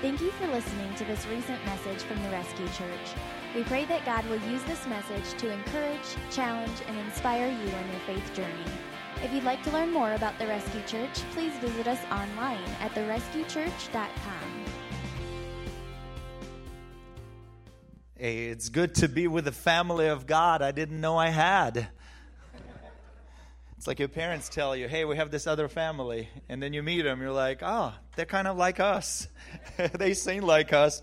Thank you for listening to this recent message from the Rescue Church. We pray that God will use this message to encourage, challenge, and inspire you on your faith journey. If you'd like to learn more about the Rescue Church, please visit us online at therescuechurch.com. Hey, it's good to be with the family of God I didn't know I had. It's like your parents tell you, hey, we have this other family. And then you meet them, you're like, oh, they're kind of like us. they seem like us.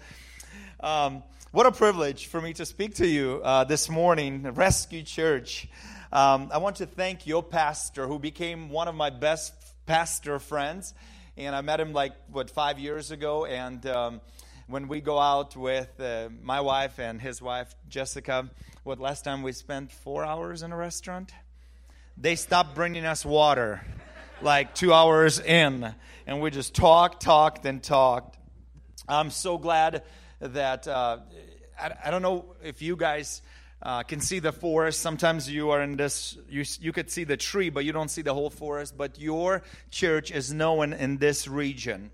Um, what a privilege for me to speak to you uh, this morning, Rescue Church. Um, I want to thank your pastor, who became one of my best pastor friends. And I met him like, what, five years ago. And um, when we go out with uh, my wife and his wife, Jessica, what, last time we spent four hours in a restaurant? They stopped bringing us water like two hours in. And we just talked, talked, and talked. I'm so glad that, uh, I, I, don't know if you guys uh, can see the forest. Sometimes you are in this, you, you could see the tree, but you don't see the whole forest. But your church is known in this region.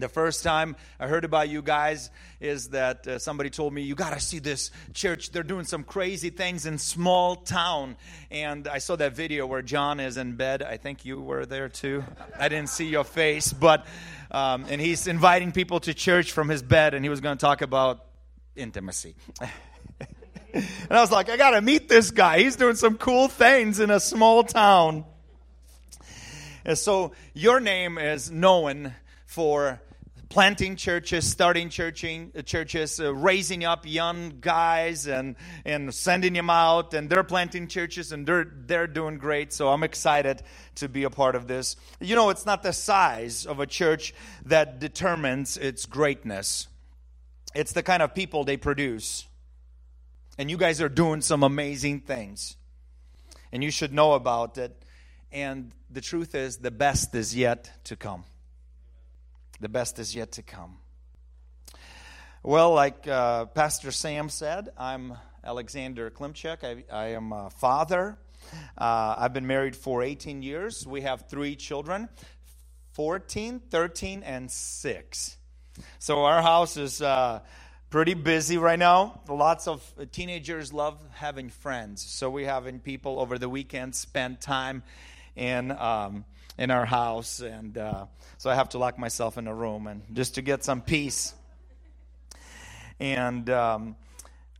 The first time I heard about you guys is that uh, somebody told me, You got to see this church. They're doing some crazy things in small town. And I saw that video where John is in bed. I think you were there too. I didn't see your face, but, um, and he's inviting people to church from his bed, and he was going to talk about intimacy. and I was like, I got to meet this guy. He's doing some cool things in a small town. And so your name is known for planting churches, starting churching, uh, churches, uh, raising up young guys and, and sending them out. And they're planting churches and they're, they're doing great. So I'm excited to be a part of this. You know, it's not the size of a church that determines its greatness, it's the kind of people they produce. And you guys are doing some amazing things. And you should know about it. And the truth is, the best is yet to come. The best is yet to come. Well, like uh, Pastor Sam said, I'm Alexander Klimchuk. I, I am a father. Uh, I've been married for 18 years. We have three children 14, 13, and 6. So our house is uh, pretty busy right now. Lots of teenagers love having friends. So we're having people over the weekend spend time in. Um, in our house, and uh, so I have to lock myself in a room and just to get some peace. And um,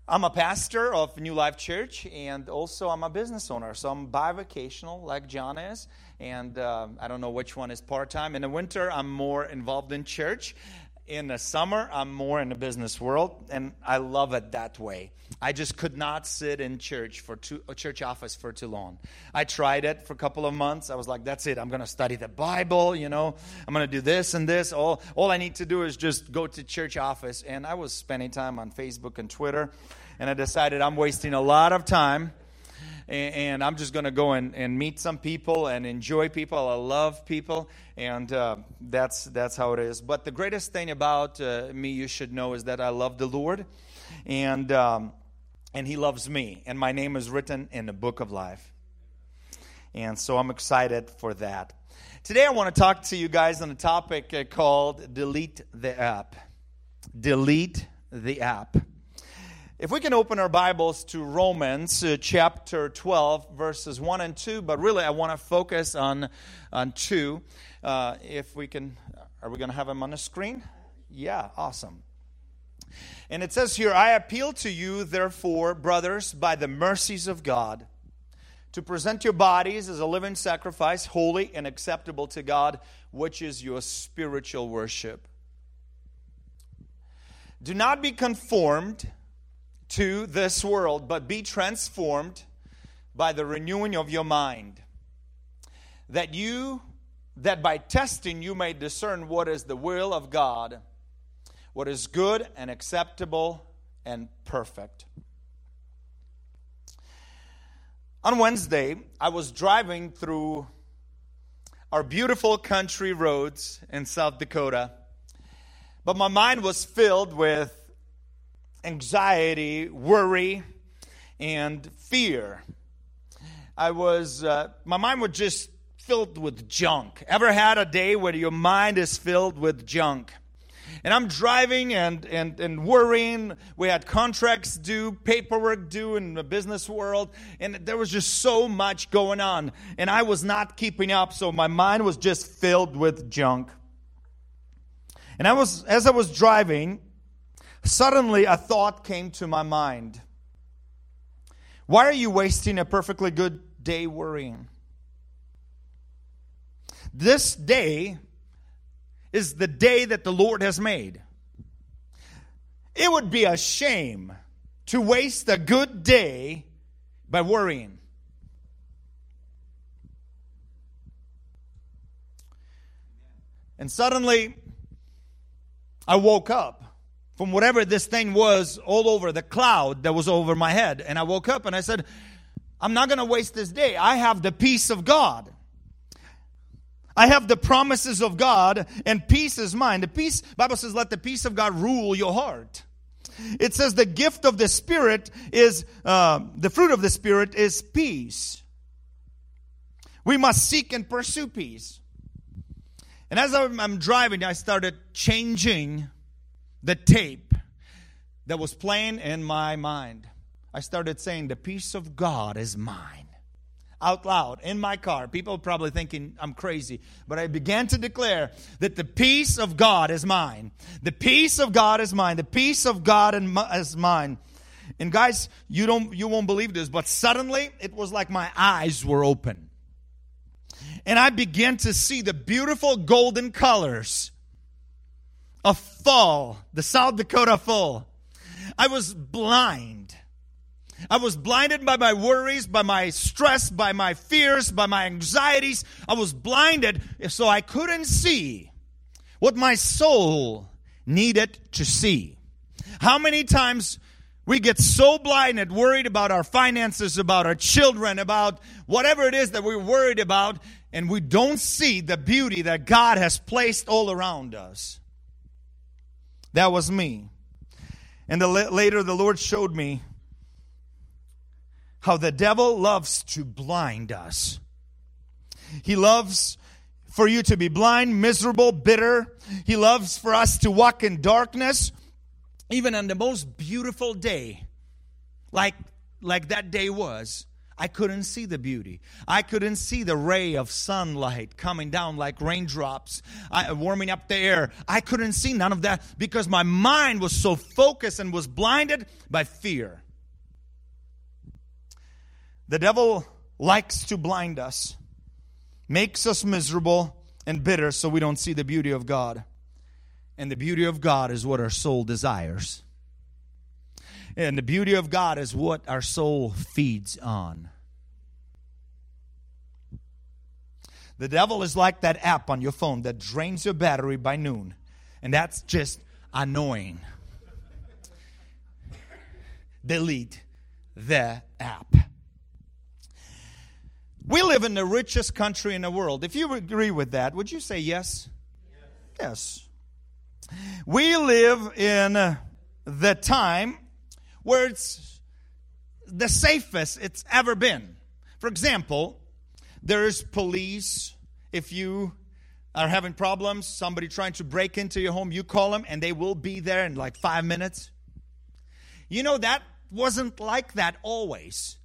I'm a pastor of New Life Church, and also I'm a business owner. So I'm bivocational, like John is, and uh, I don't know which one is part time. In the winter, I'm more involved in church, in the summer, I'm more in the business world, and I love it that way. I just could not sit in church for too, a church office for too long. I tried it for a couple of months. I was like, "That's it. I'm going to study the Bible. You know, I'm going to do this and this. All all I need to do is just go to church office." And I was spending time on Facebook and Twitter, and I decided I'm wasting a lot of time and, I'm just going to go and, and meet some people and enjoy people. I love people, and uh, that's, that's how it is. But the greatest thing about uh, me, you should know, is that I love the Lord, and, um, and He loves me, and my name is written in the book of life. And so I'm excited for that. Today, I want to talk to you guys on a topic uh, called Delete the App. Delete the App. If we can open our Bibles to Romans uh, chapter 12, verses 1 and 2, but really I want to focus on, on 2. Uh, if we can, are we going to have them on the screen? Yeah, awesome. And it says here, I appeal to you, therefore, brothers, by the mercies of God, to present your bodies as a living sacrifice, holy and acceptable to God, which is your spiritual worship. Do not be conformed to this world, but be transformed by the renewing of your mind. That you, that by testing you may discern what is the will of God, what is good and acceptable and perfect. On Wednesday, I was driving through our beautiful country roads in South Dakota, but my mind was filled with anxiety, worry, and fear. I was, uh, my mind was just filled with junk. Ever had a day where your mind is filled with junk? And I'm driving and, and, and worrying. We had contracts due, paperwork due in the business world, and there was just so much going on. And I was not keeping up, so my mind was just filled with junk. And I was, as I was driving, suddenly a thought came to my mind. Why are you wasting a perfectly good day worrying? This day is the day that the Lord has made. It would be a shame to waste a good day by worrying. And suddenly, I woke up from whatever this thing was all over the cloud that was over my head. And I woke up and I said, I'm not going to waste this day. I have the peace of God. I have the promises of God, and peace is mine. The peace, Bible says, let the peace of God rule your heart. It says the gift of the Spirit is, uh, the fruit of the Spirit is peace. We must seek and pursue peace. And as I'm driving, I started changing the tape that was playing in my mind. I started saying, The peace of God is mine out loud in my car. People probably thinking I'm crazy, but I began to declare that the peace of God is mine. The peace of God is mine. The peace of God is mine. And guys, you don't you won't believe this, but suddenly it was like my eyes were open. And I began to see the beautiful golden colors of fall, the South Dakota fall. I was blind I was blinded by my worries, by my stress, by my fears, by my anxieties. I was blinded so I couldn't see what my soul needed to see. How many times we get so blinded, worried about our finances, about our children, about whatever it is that we're worried about, and we don't see the beauty that God has placed all around us. That was me. And the, later the Lord showed me how the devil loves to blind us. He loves for you to be blind, miserable, bitter. He loves for us to walk in darkness, even on the most beautiful day, like, like that day was. I couldn't see the beauty. I couldn't see the ray of sunlight coming down like raindrops, I, warming up the air. I couldn't see none of that because my mind was so focused and was blinded by fear. The devil likes to blind us, makes us miserable and bitter so we don't see the beauty of God. And the beauty of God is what our soul desires. And the beauty of God is what our soul feeds on. The devil is like that app on your phone that drains your battery by noon. And that's just annoying. Delete the app. We live in the richest country in the world. If you agree with that, would you say yes? Yes. yes. We live in the time where it's the safest it's ever been. For example, there's police. If you are having problems, somebody trying to break into your home, you call them and they will be there in like five minutes. You know, that wasn't like that always.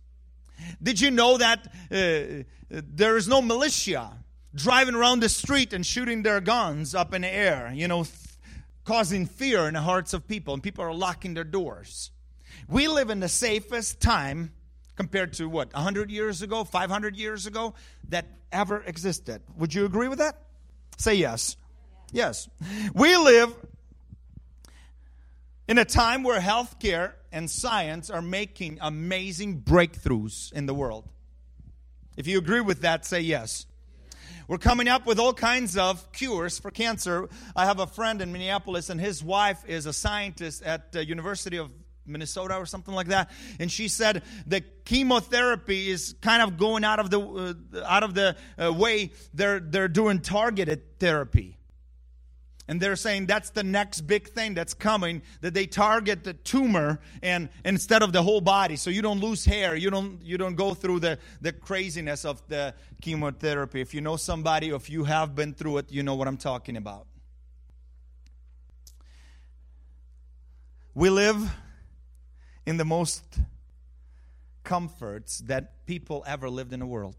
Did you know that uh, there is no militia driving around the street and shooting their guns up in the air, you know, th- causing fear in the hearts of people, and people are locking their doors? We live in the safest time compared to what, 100 years ago, 500 years ago, that ever existed. Would you agree with that? Say yes. Yes. We live in a time where healthcare and science are making amazing breakthroughs in the world. If you agree with that, say yes. We're coming up with all kinds of cures for cancer. I have a friend in Minneapolis, and his wife is a scientist at the University of Minnesota or something like that, and she said the chemotherapy is kind of going out of the uh, out of the uh, way. They're they're doing targeted therapy. And they're saying that's the next big thing that's coming that they target the tumor and instead of the whole body. So you don't lose hair, you don't you don't go through the, the craziness of the chemotherapy. If you know somebody or if you have been through it, you know what I'm talking about. We live in the most comforts that people ever lived in the world.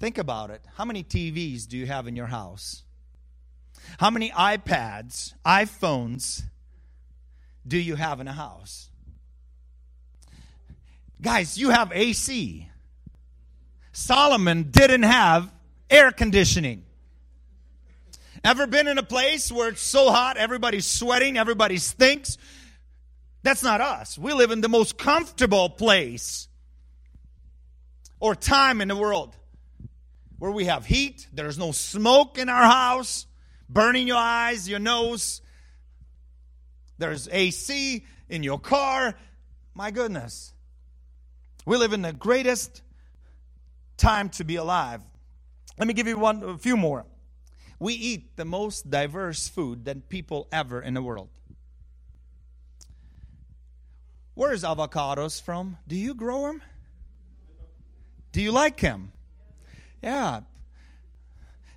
Think about it. How many TVs do you have in your house? How many iPads, iPhones do you have in a house? Guys, you have AC. Solomon didn't have air conditioning. Ever been in a place where it's so hot, everybody's sweating, everybody stinks? That's not us. We live in the most comfortable place or time in the world where we have heat, there's no smoke in our house, burning your eyes, your nose. There's AC in your car. My goodness. We live in the greatest time to be alive. Let me give you one a few more. We eat the most diverse food than people ever in the world. Where is avocados from? Do you grow them? Do you like them? Yeah.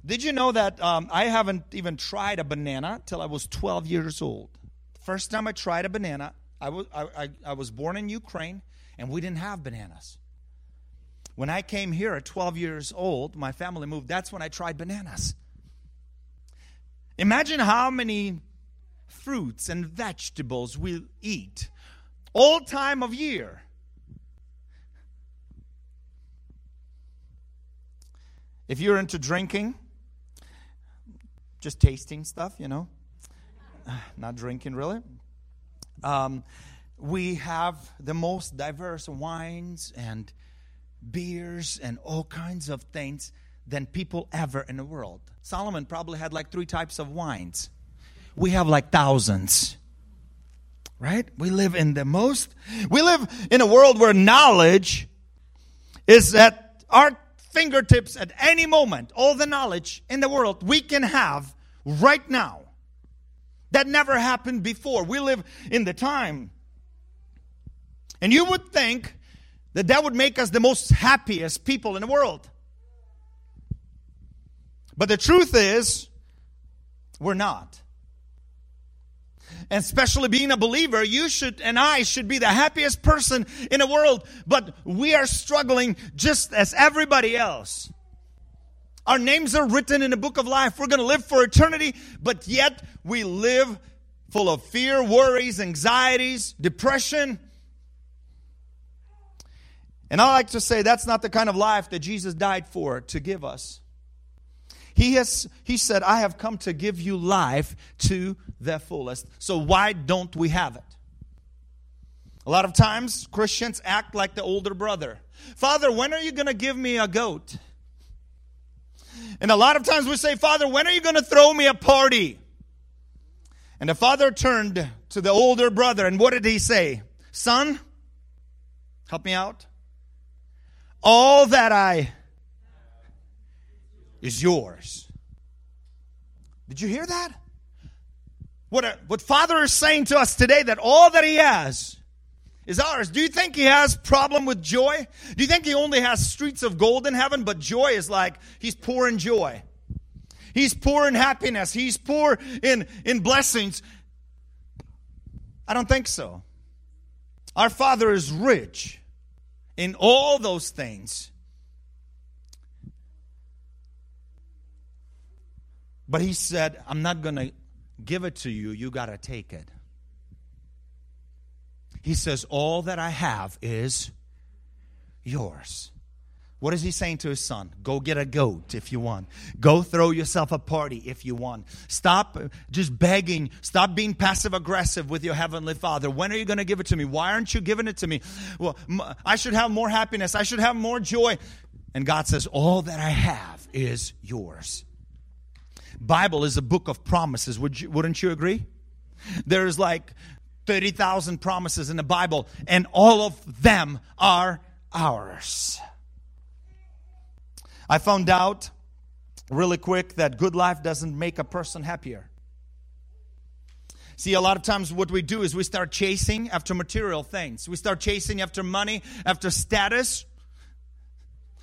Did you know that um, I haven't even tried a banana till I was 12 years old? First time I tried a banana, I was, I, I, I was born in Ukraine and we didn't have bananas. When I came here at 12 years old, my family moved, that's when I tried bananas. Imagine how many fruits and vegetables we eat all time of year. If you're into drinking, just tasting stuff, you know, not drinking really. Um, we have the most diverse wines and beers and all kinds of things than people ever in the world. Solomon probably had like three types of wines. We have like thousands. Right? We live in the most, we live in a world where knowledge is at our fingertips at any moment. All the knowledge in the world we can have right now. That never happened before. We live in the time. And you would think that that would make us the most happiest people in the world. But the truth is, we're not. And especially being a believer, you should and I should be the happiest person in the world, but we are struggling just as everybody else. Our names are written in the book of life. We're going to live for eternity, but yet we live full of fear, worries, anxieties, depression, and I like to say that's not the kind of life that Jesus died for to give us. He has he said, I have come to give you life to the fullest. So why don't we have it? A lot of times Christians act like the older brother. Father, when are you going to give me a goat? And a lot of times we say, Father, when are you going to throw me a party? And the father turned to the older brother, and what did he say? Son, help me out. All that I is yours. Did you hear that? What, a, what Father is saying to us today that all that He has is ours. Do you think He has problem with joy? Do you think He only has streets of gold in heaven? But joy is like He's poor in joy. He's poor in happiness. He's poor in, in blessings. I don't think so. Our Father is rich in all those things. But he said, I'm not going to give it to you. You got to take it. He says, All that I have is yours. What is he saying to his son? Go get a goat if you want. Go throw yourself a party if you want. Stop just begging. Stop being passive aggressive with your heavenly father. When are you going to give it to me? Why aren't you giving it to me? Well, I should have more happiness. I should have more joy. And God says, All that I have is yours. Bible is a book of promises. Would you, wouldn't you agree? There's like 30,000 promises in the Bible, and all of them are ours. I found out really quick that good life doesn't make a person happier. See, a lot of times what we do is we start chasing after material things. We start chasing after money, after status.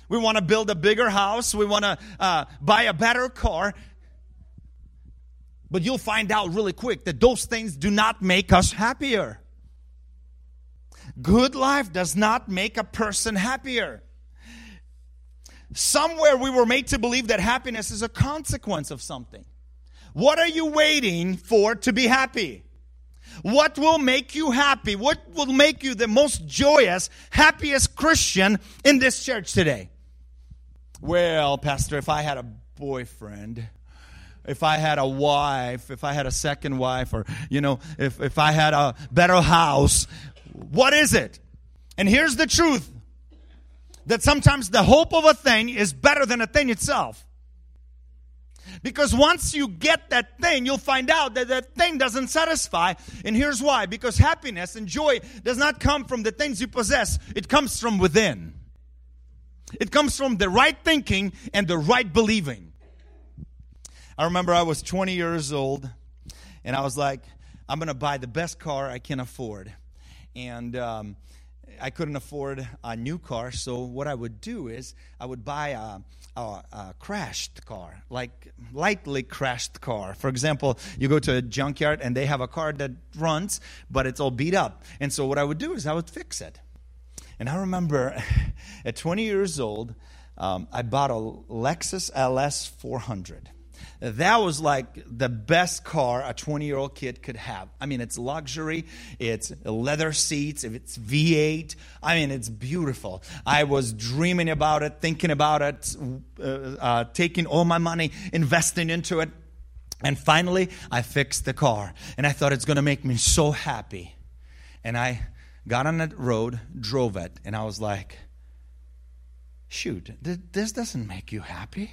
We want to build a bigger house. We want to uh, buy a better car. But you'll find out really quick that those things do not make us happier. Good life does not make a person happier. Somewhere we were made to believe that happiness is a consequence of something. What are you waiting for to be happy? What will make you happy? What will make you the most joyous, happiest Christian in this church today? Well, Pastor, if I had a boyfriend, if I had a wife, if I had a second wife, or, you know, if, if I had a better house, what is it? And here's the truth that sometimes the hope of a thing is better than a thing itself. Because once you get that thing, you'll find out that that thing doesn't satisfy. And here's why because happiness and joy does not come from the things you possess, it comes from within. It comes from the right thinking and the right believing. I remember I was 20 years old and I was like, I'm going to buy the best car I can afford. And, um, I couldn't afford a new car, so what I would do is I would buy a, a, a, crashed car, like lightly crashed car. For example, you go to a junkyard and they have a car that runs, but it's all beat up. And so what I would do is I would fix it. And I remember at 20 years old, um, I bought a Lexus LS 400 that was like the best car a 20 year old kid could have. I mean, it's luxury, it's leather seats, it's V8. I mean, it's beautiful. I was dreaming about it, thinking about it, uh, uh, taking all my money, investing into it. And finally, I fixed the car. And I thought it's going to make me so happy. And I got on the road, drove it, and I was like, shoot, this doesn't make you happy.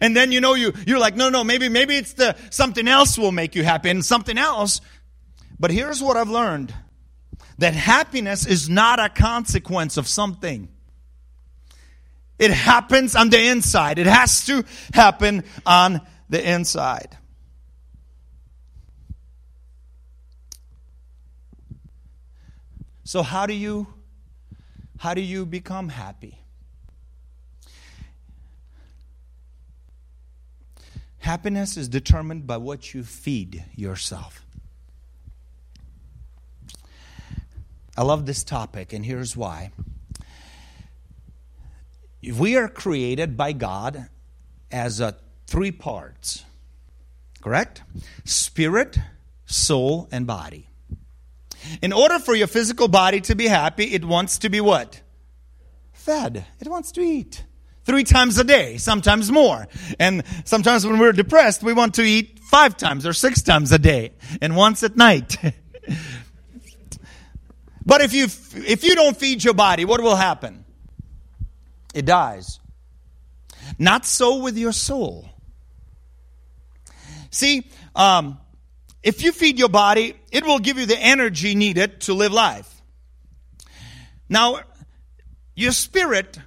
And then you know you you're like, no, no, maybe maybe it's the something else will make you happy and something else. But here's what I've learned. That happiness is not a consequence of something. It happens on the inside. It has to happen on the inside. So how do you how do you become happy? Happiness is determined by what you feed yourself. I love this topic, and here's why. We are created by God as a three parts, correct? Spirit, soul, and body. In order for your physical body to be happy, it wants to be what? Fed. It wants to eat three times a day, sometimes more. And sometimes when we're depressed, we want to eat five times or six times a day and once at night. but if you, if you don't feed your body, what will happen? It dies. Not so with your soul. See, um, if you feed your body, it will give you the energy needed to live life. Now, your spirit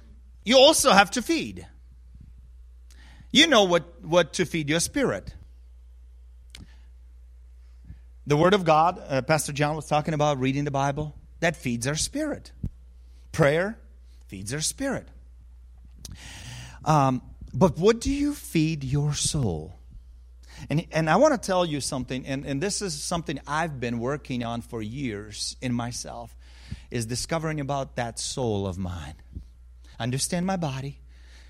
you also have to feed. You know what, what to feed your spirit. The Word of God, uh, Pastor John was talking about reading the Bible, that feeds our spirit. Prayer feeds our spirit. Um, but what do you feed your soul? And, and I want to tell you something, and, and this is something I've been working on for years in myself, is discovering about that soul of mine understand my body.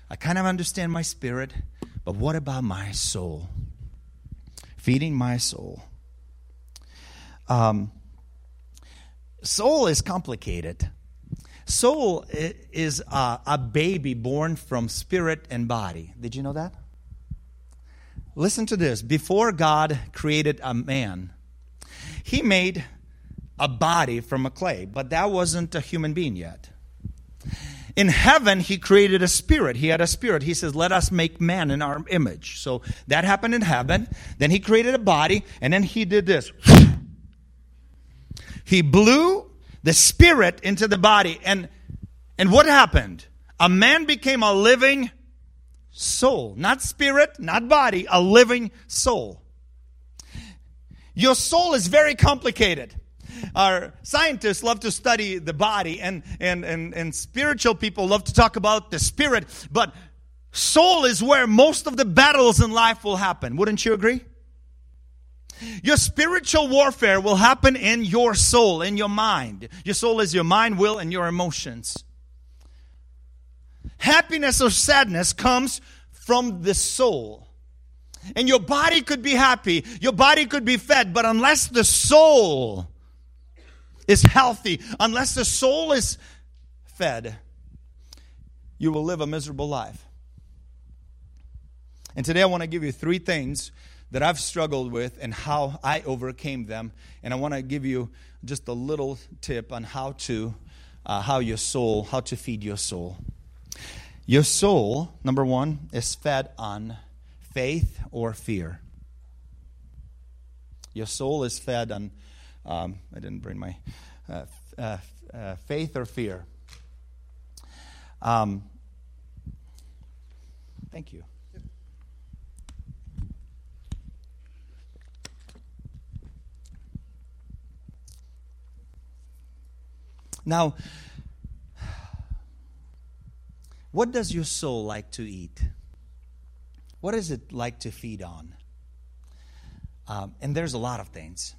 I kind of understand my spirit. But what about my soul? Feeding my soul. Um, soul is complicated. Soul is a, a baby born from spirit and body. Did you know that? Listen to this. Before God created a man, he made a body from a clay, but that wasn't a human being yet. In heaven, he created a spirit. He had a spirit. He says, Let us make man in our image. So that happened in heaven. Then he created a body, and then he did this. He blew the spirit into the body. And, and what happened? A man became a living soul. Not spirit, not body, a living soul. Your soul is very complicated our scientists love to study the body, and, and, and, and spiritual people love to talk about the spirit, but soul is where most of the battles in life will happen. Wouldn't you agree? Your spiritual warfare will happen in your soul, in your mind. Your soul is your mind, will, and your emotions. Happiness or sadness comes from the soul. And your body could be happy, your body could be fed, but unless the soul is healthy, unless the soul is fed, you will live a miserable life. And today I want to give you three things that I've struggled with and how I overcame them. And I want to give you just a little tip on how to, uh, how your soul, how to feed your soul. Your soul, number one, is fed on faith or fear. Your soul is fed on, um, I didn't bring my, uh, uh, uh, faith or fear. Um, thank you. Now, what does your soul like to eat? What does it like to feed on? Um, and there's a lot of things.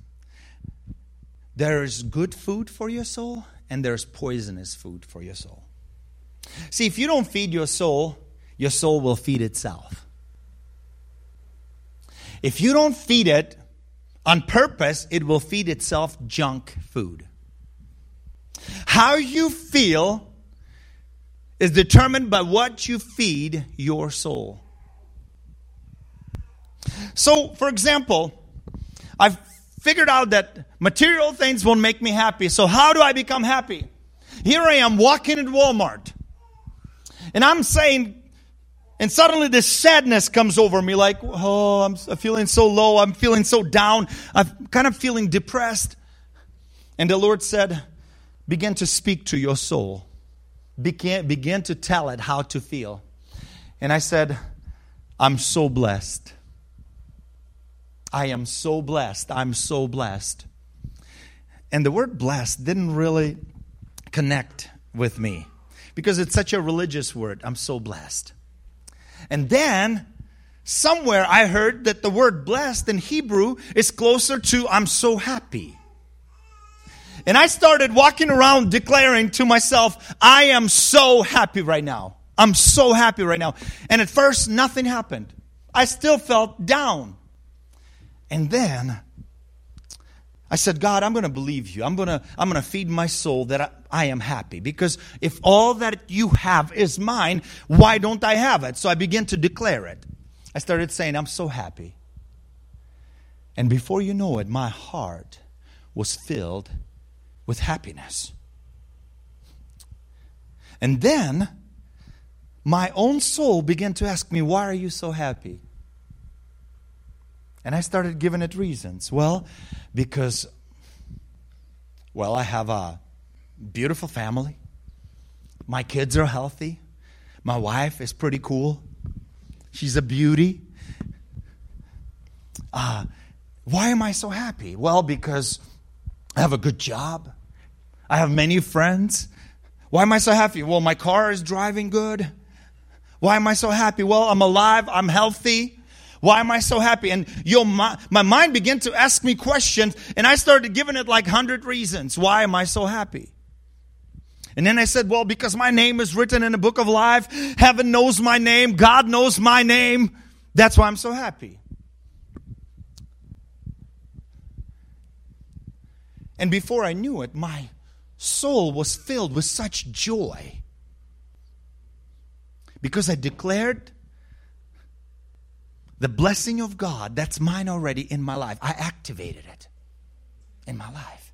There's good food for your soul, and there's poisonous food for your soul. See, if you don't feed your soul, your soul will feed itself. If you don't feed it on purpose, it will feed itself junk food. How you feel is determined by what you feed your soul. So, for example, I've figured out that material things won't make me happy. So, how do I become happy? Here I am walking in Walmart, and I'm saying, and suddenly this sadness comes over me like, oh, I'm feeling so low, I'm feeling so down, I'm kind of feeling depressed. And the Lord said, begin to speak to your soul. Begin, begin to tell it how to feel. And I said, I'm so blessed. I am so blessed. I'm so blessed. And the word blessed didn't really connect with me because it's such a religious word. I'm so blessed. And then somewhere I heard that the word blessed in Hebrew is closer to I'm so happy. And I started walking around declaring to myself, I am so happy right now. I'm so happy right now. And at first, nothing happened. I still felt down. And then I said, God, I'm going to believe you. I'm going to, I'm going to feed my soul that I, I, am happy. Because if all that you have is mine, why don't I have it? So I began to declare it. I started saying, I'm so happy. And before you know it, my heart was filled with happiness. And then my own soul began to ask me, Why are you so happy? And I started giving it reasons. Well, because, well, I have a beautiful family. My kids are healthy. My wife is pretty cool. She's a beauty. Uh, why am I so happy? Well, because I have a good job. I have many friends. Why am I so happy? Well, my car is driving good. Why am I so happy? Well, I'm alive, I'm healthy. Why am I so happy? And your, my, my mind began to ask me questions, and I started giving it like 100 reasons. Why am I so happy? And then I said, Well, because my name is written in the book of life, heaven knows my name, God knows my name. That's why I'm so happy. And before I knew it, my soul was filled with such joy because I declared the blessing of God that's mine already in my life. I activated it in my life.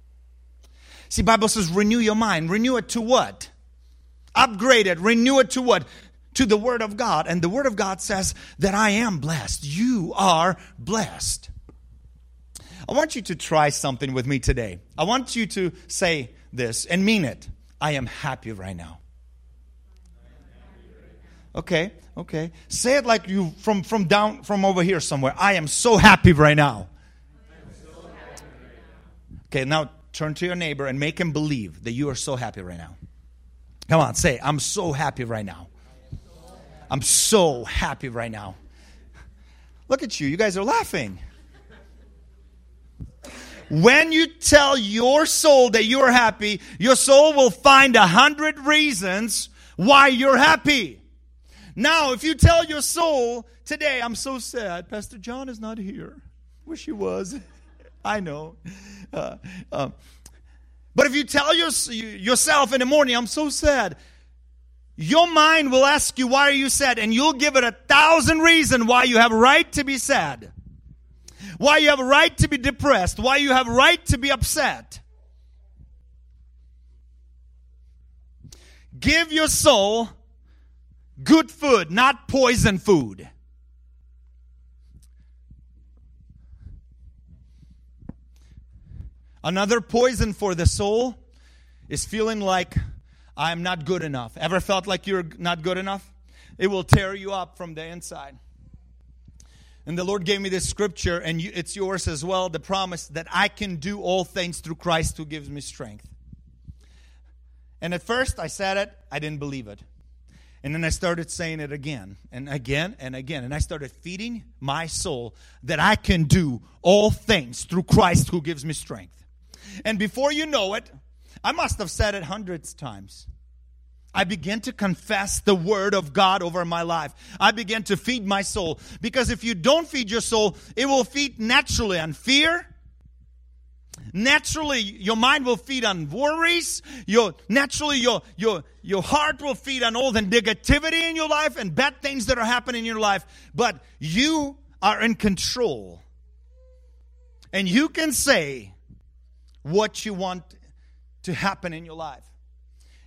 See, Bible says renew your mind. Renew it to what? Upgrade it. Renew it to what? To the Word of God. And the Word of God says that I am blessed. You are blessed. I want you to try something with me today. I want you to say, this and mean it. I am happy right now. Okay, okay. Say it like you from from down from over here somewhere. I am so happy right now. Okay, now turn to your neighbor and make him believe that you are so happy right now. Come on, say, I'm so happy right now. I'm so happy right now. Look at you. You guys are laughing. When you tell your soul that you're happy, your soul will find a hundred reasons why you're happy. Now, if you tell your soul today, I'm so sad, Pastor John is not here. Wish he was. I know. Uh, uh, but if you tell your, yourself in the morning, I'm so sad, your mind will ask you, why are you sad? And you'll give it a thousand reasons why you have a right to be sad. Why you have a right to be depressed. Why you have a right to be upset. Give your soul good food, not poison food. Another poison for the soul is feeling like I'm not good enough. Ever felt like you're not good enough? It will tear you up from the inside. And the Lord gave me this scripture, and it's yours as well the promise that I can do all things through Christ who gives me strength. And at first I said it, I didn't believe it. And then I started saying it again and again and again. And I started feeding my soul that I can do all things through Christ who gives me strength. And before you know it, I must have said it hundreds of times. I began to confess the word of God over my life. I began to feed my soul. Because if you don't feed your soul, it will feed naturally on fear. Naturally, your mind will feed on worries. Your naturally your your your heart will feed on all the negativity in your life and bad things that are happening in your life. But you are in control. And you can say what you want to happen in your life.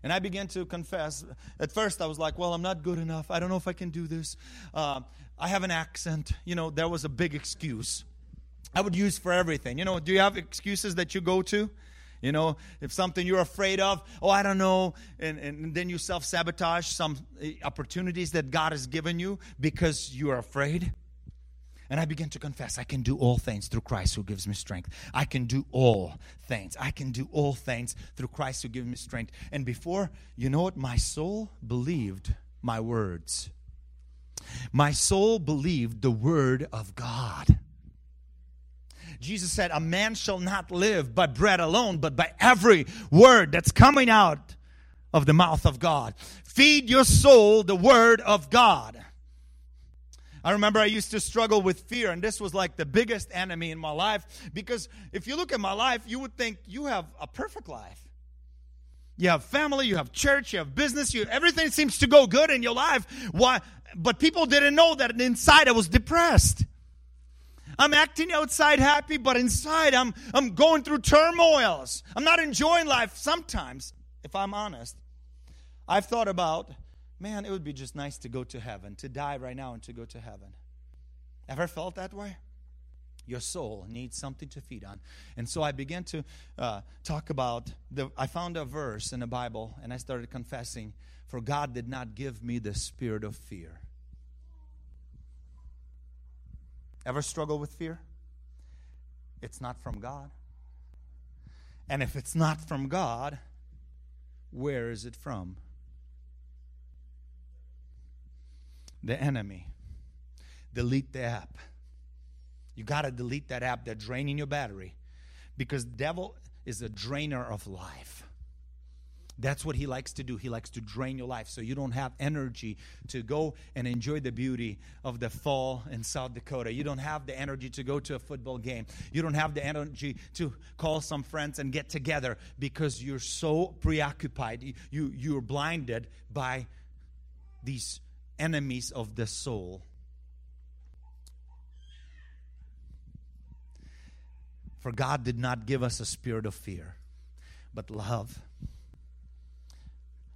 And I began to confess. At first, I was like, well, I'm not good enough. I don't know if I can do this. Uh, I have an accent. You know, that was a big excuse. I would use for everything. You know, do you have excuses that you go to? You know, if something you're afraid of, oh, I don't know, and, and then you self sabotage some eh, opportunities that God has given you because you're afraid. And I begin to confess, I can do all things through Christ who gives me strength. I can do all things. I can do all things through Christ who gives me strength. And before, you know what? My soul believed my words. My soul believed the word of God. Jesus said, A man shall not live by bread alone, but by every word that's coming out of the mouth of God. Feed your soul the word of God. I remember I used to struggle with fear, and this was like the biggest enemy in my life because if you look at my life, you would think you have a perfect life. You have family, you have church, you have business, you everything seems to go good in your life. Why? But people didn't know that inside I was depressed. I'm acting outside happy, but inside I'm I'm going through turmoils. I'm not enjoying life sometimes, if I'm honest. I've thought about man, it would be just nice to go to heaven, to die right now and to go to heaven. Ever felt that way? Your soul needs something to feed on. And so I began to uh, talk about, the, I found a verse in the Bible and I started confessing, For God did not give me the spirit of fear. Ever struggle with fear? It's not from God. And if it's not from God, where is it from? the enemy. Delete the app. You got to delete that app that's draining your battery because devil is a drainer of life. That's what he likes to do. He likes to drain your life so you don't have energy to go and enjoy the beauty of the fall in South Dakota. You don't have the energy to go to a football game. You don't have the energy to call some friends and get together because you're so preoccupied. You, you're blinded by these enemies of the soul. For God did not give us a spirit of fear, but love.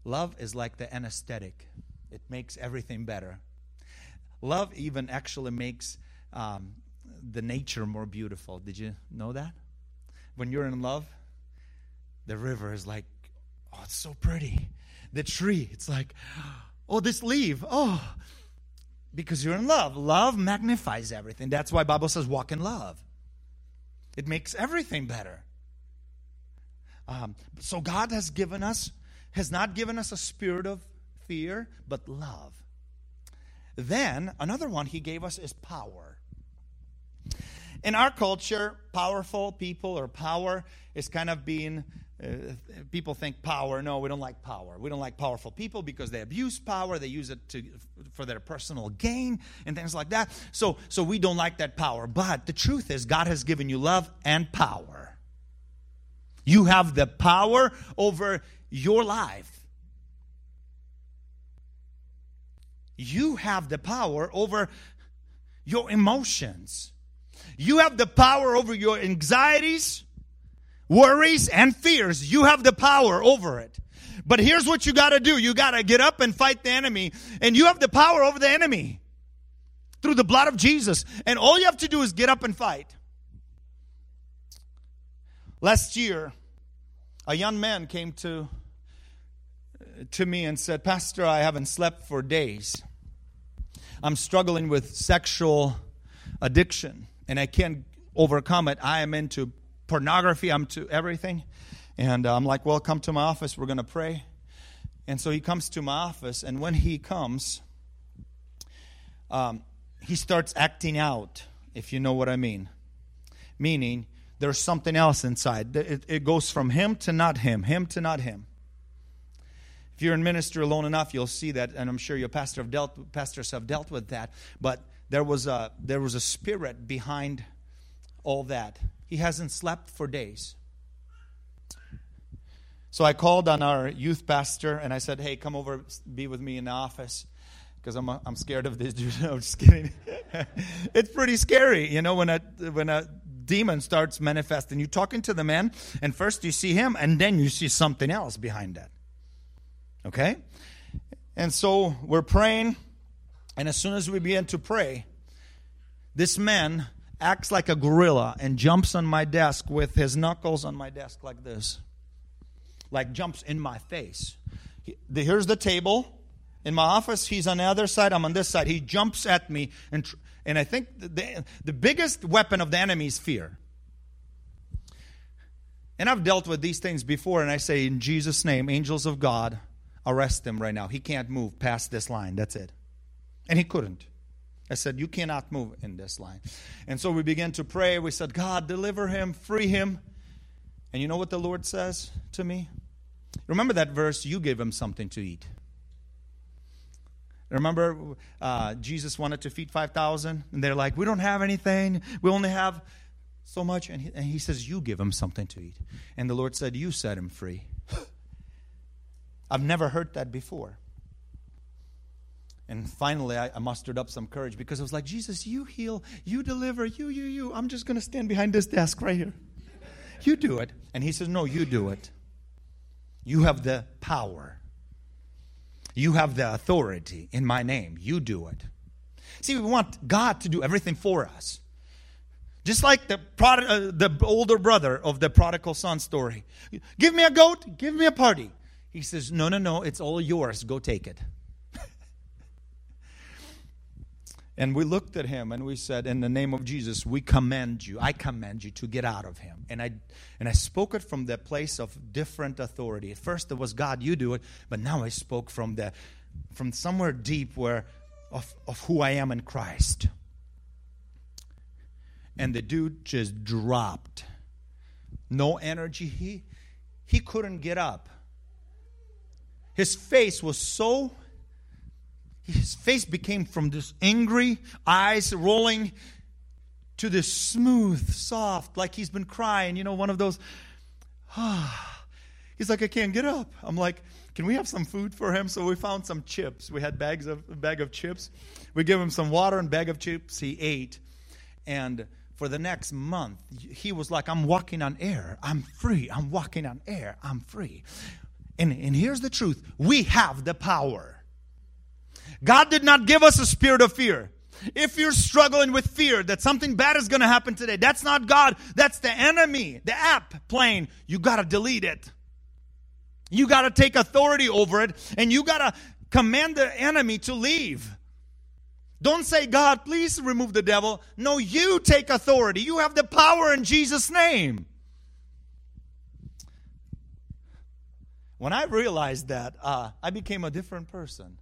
Love is like the anesthetic, it makes everything better. Love even actually makes um, the nature more beautiful. Did you know that? When you're in love, the river is like, oh, it's so pretty. The tree, it's like, Oh, this leaf. Oh, because you're in love. Love magnifies everything. That's why Bible says walk in love. It makes everything better. Um, so God has given us, has not given us a spirit of fear, but love. then another one he gave us is power. In our culture, powerful people or power is kind of being uh, people think power. No, we don't like power. We don't like powerful people because they abuse power. They use it to, for their personal gain and things like that. So, so we don't like that power. But the truth is, God has given you love and power. You have the power over your life. You have the power over your emotions. You have the power over your anxieties worries, and fears. You have the power over it. But here's what you got to do you got to get up and fight the enemy, and you have the power over the enemy through the blood of Jesus. And all you have to do is get up and fight. Last year, a young man came to to me and said, "Pastor, I haven't slept for days. I'm struggling with sexual addiction and I can't overcome it. I am into pornography, I'm to everything. And uh, I'm like, well, come to my office, we're going to pray. And so he comes to my office, and when he comes, um, he starts acting out, if you know what I mean. Meaning, there's something else inside. It, it goes from him to not him, him to not him. If you're in ministry alone enough, you'll see that, and I'm sure your pastor have dealt, pastors have dealt with that. But there was a there was a spirit behind all that. He hasn't slept for days. So I called on our youth pastor and I said, Hey, come over, be with me in the office because I'm, I'm scared of this dude. I'm just kidding. it's pretty scary, you know, when a, when a demon starts manifesting. You're talking to the man, and first you see him, and then you see something else behind that. Okay? And so we're praying, and as soon as we begin to pray, this man acts like a gorilla and jumps on my desk with his knuckles on my desk like this. Like jumps in my face. Here's the table. In my office, he's on the other side, I'm on this side. He jumps at me. And, and I think the, the biggest weapon of the enemy is fear. And I've dealt with these things before, and I say, in Jesus' name, angels of God, arrest him right now. He can't move past this line. That's it. And he couldn't. I said, You cannot move in this line. And so we began to pray. We said, God, deliver him, free him. And you know what the Lord says to me? Remember that verse, you gave him something to eat. Remember, uh, Jesus wanted to feed 5,000, and they're like, We don't have anything. We only have so much. And he, and he says, You give him something to eat. And the Lord said, You set him free. I've never heard that before. And finally, I, I, mustered up some courage because I was like, Jesus, you heal, you deliver, you, you, you. I'm just going to stand behind this desk right here. You do it. And he says, No, you do it. You have the power, you have the authority in my name. You do it. See, we want God to do everything for us. Just like the, prod- uh, the older brother of the prodigal son story. Give me a goat, give me a party. He says, No, no, no, it's all yours. Go take it. And we looked at him and we said, In the name of Jesus, we command you, I command you to get out of him. And I and I spoke it from the place of different authority. At first it was God, you do it, but now I spoke from the from somewhere deep where of, of who I am in Christ. And the dude just dropped. No energy. He he couldn't get up. His face was so his face became from this angry eyes rolling to this smooth, soft, like he's been crying, you know, one of those. Ah. he's like, I can't get up. I'm like, can we have some food for him? So we found some chips. We had bags of bag of chips. We give him some water and bag of chips. He ate, and for the next month, he was like, I'm walking on air. I'm free. I'm walking on air. I'm free. And, and here's the truth we have the power. God did not give us a spirit of fear. If you're struggling with fear that something bad is going to happen today, that's not God. That's the enemy, the app playing. You got to delete it. You got to take authority over it and you got to command the enemy to leave. Don't say, God, please remove the devil. No, you take authority. You have the power in Jesus' name. When I realized that, uh, I became a different person.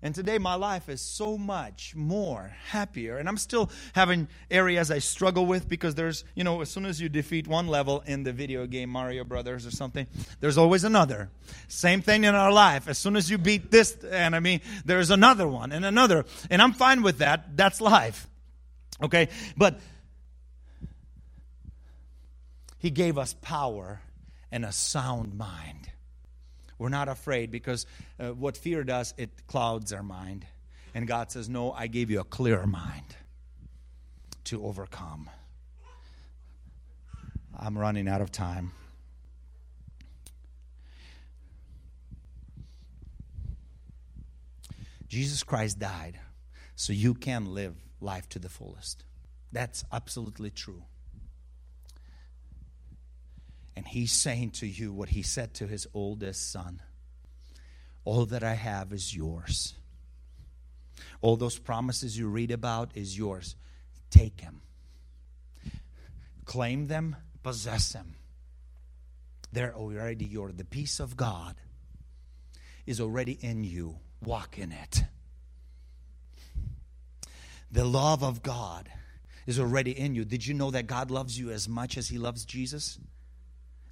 And today my life is so much more happier. And I'm still having areas I struggle with because there's, you know, as soon as you defeat one level in the video game Mario Brothers or something, there's always another. Same thing in our life. As soon as you beat this enemy, there's another one and another. And I'm fine with that. That's life. Okay? But he gave us power and a sound mind. We're not afraid because uh, what fear does, it clouds our mind. And God says, No, I gave you a clear mind to overcome. I'm running out of time. Jesus Christ died so you can live life to the fullest. That's absolutely true. And he's saying to you what he said to his oldest son All that I have is yours. All those promises you read about is yours. Take them, claim them, possess them. They're already yours. The peace of God is already in you. Walk in it. The love of God is already in you. Did you know that God loves you as much as He loves Jesus?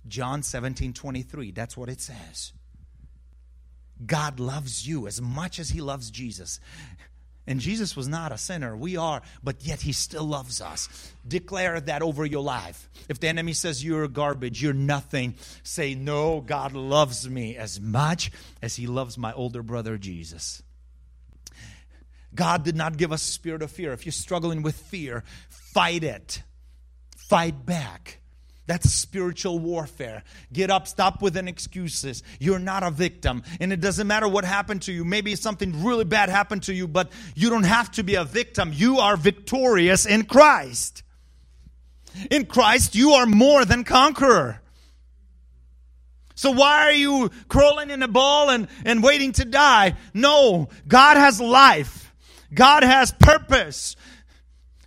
John 17 23. That's what it says. God loves you as much as He loves Jesus. And Jesus was not a sinner. We are, but yet He still loves us. Declare that over your life. If the enemy says you're garbage, you're nothing, say, No, God loves me as much as He loves my older brother Jesus. God did not give us a spirit of fear. If you're struggling with fear, fight it, fight back. That's spiritual warfare. Get up, stop with an excuses. You're not a victim. And it doesn't matter what happened to you. Maybe something really bad happened to you, but you don't have to be a victim. You are victorious in Christ. In Christ, you are more than conqueror. So why are you crawling in a ball and, and waiting to die? No, God has life. God has purpose.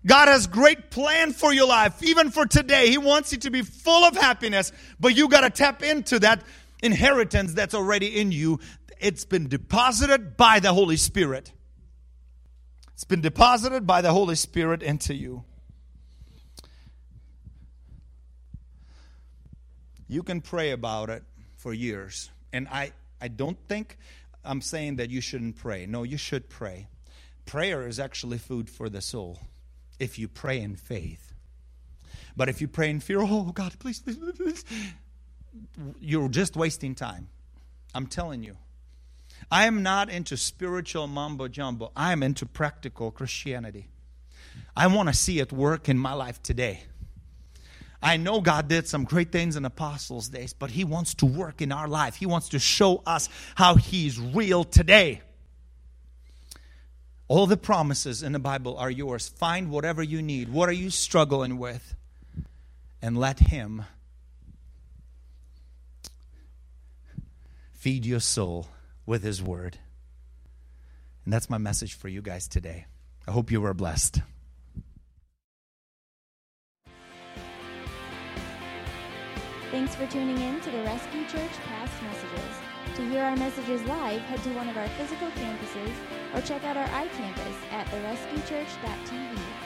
God has great plan for your life, even for today. He wants you to be full of happiness, but you got to tap into that inheritance that's already in you. It's been deposited by the Holy Spirit. It's been deposited by the Holy Spirit into you. You can pray about it for years. And I, I don't think I'm saying that you shouldn't pray. No, you should pray. Prayer is actually food for the soul if you pray in faith. But if you pray in fear, oh God, please, please, please, you're just wasting time. I'm telling you. I am not into spiritual mumbo jumbo. I am into practical Christianity. I want to see it work in my life today. I know God did some great things in apostles' days, but He wants to work in our life. He wants to show us how He's real today. All the promises in the Bible are yours. Find whatever you need. What are you struggling with? And let Him feed your soul with His Word. And that's my message for you guys today. I hope you were blessed. Thanks for tuning in to the Rescue Church Past Messages. To hear our messages live, head to one of our physical campuses or check out our iCampus at therescuechurch.tv.